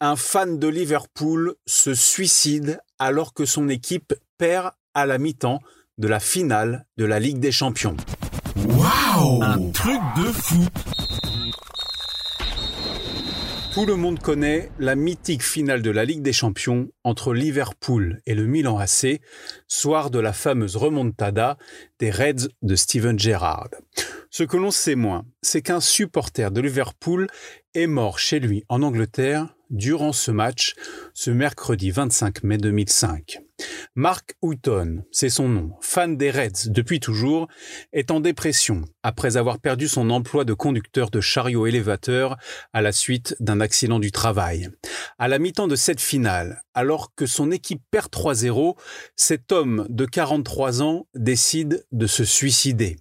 un fan de Liverpool se suicide alors que son équipe perd à la mi-temps de la finale de la Ligue des Champions. Waouh Un truc de fou Tout le monde connaît la mythique finale de la Ligue des Champions entre Liverpool et le Milan AC, soir de la fameuse remontada des Reds de Steven Gerrard. Ce que l'on sait moins, c'est qu'un supporter de Liverpool est mort chez lui en Angleterre durant ce match, ce mercredi 25 mai 2005. Mark Houghton, c'est son nom, fan des Reds depuis toujours, est en dépression après avoir perdu son emploi de conducteur de chariot élévateur à la suite d'un accident du travail. À la mi-temps de cette finale, alors que son équipe perd 3-0, cet homme de 43 ans décide de se suicider.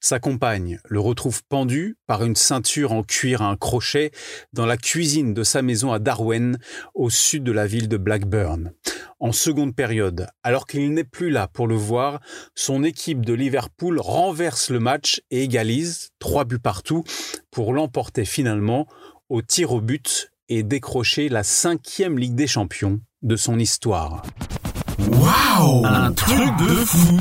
Sa compagne le retrouve pendu par une ceinture en cuir à un crochet dans la cuisine de sa maison à Darwen, au sud de la ville de Blackburn. En seconde période, alors qu'il n'est plus là pour le voir, son équipe de Liverpool renverse le match et égalise, trois buts partout, pour l'emporter finalement au tir au but et décrocher la cinquième Ligue des Champions de son histoire. Waouh Un truc de fou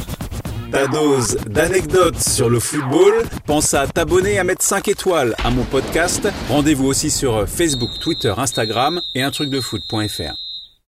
ta dose d'anecdotes sur le football. Pense à t'abonner à mettre 5 étoiles à mon podcast. Rendez-vous aussi sur Facebook, Twitter, Instagram et un truc de foot.fr.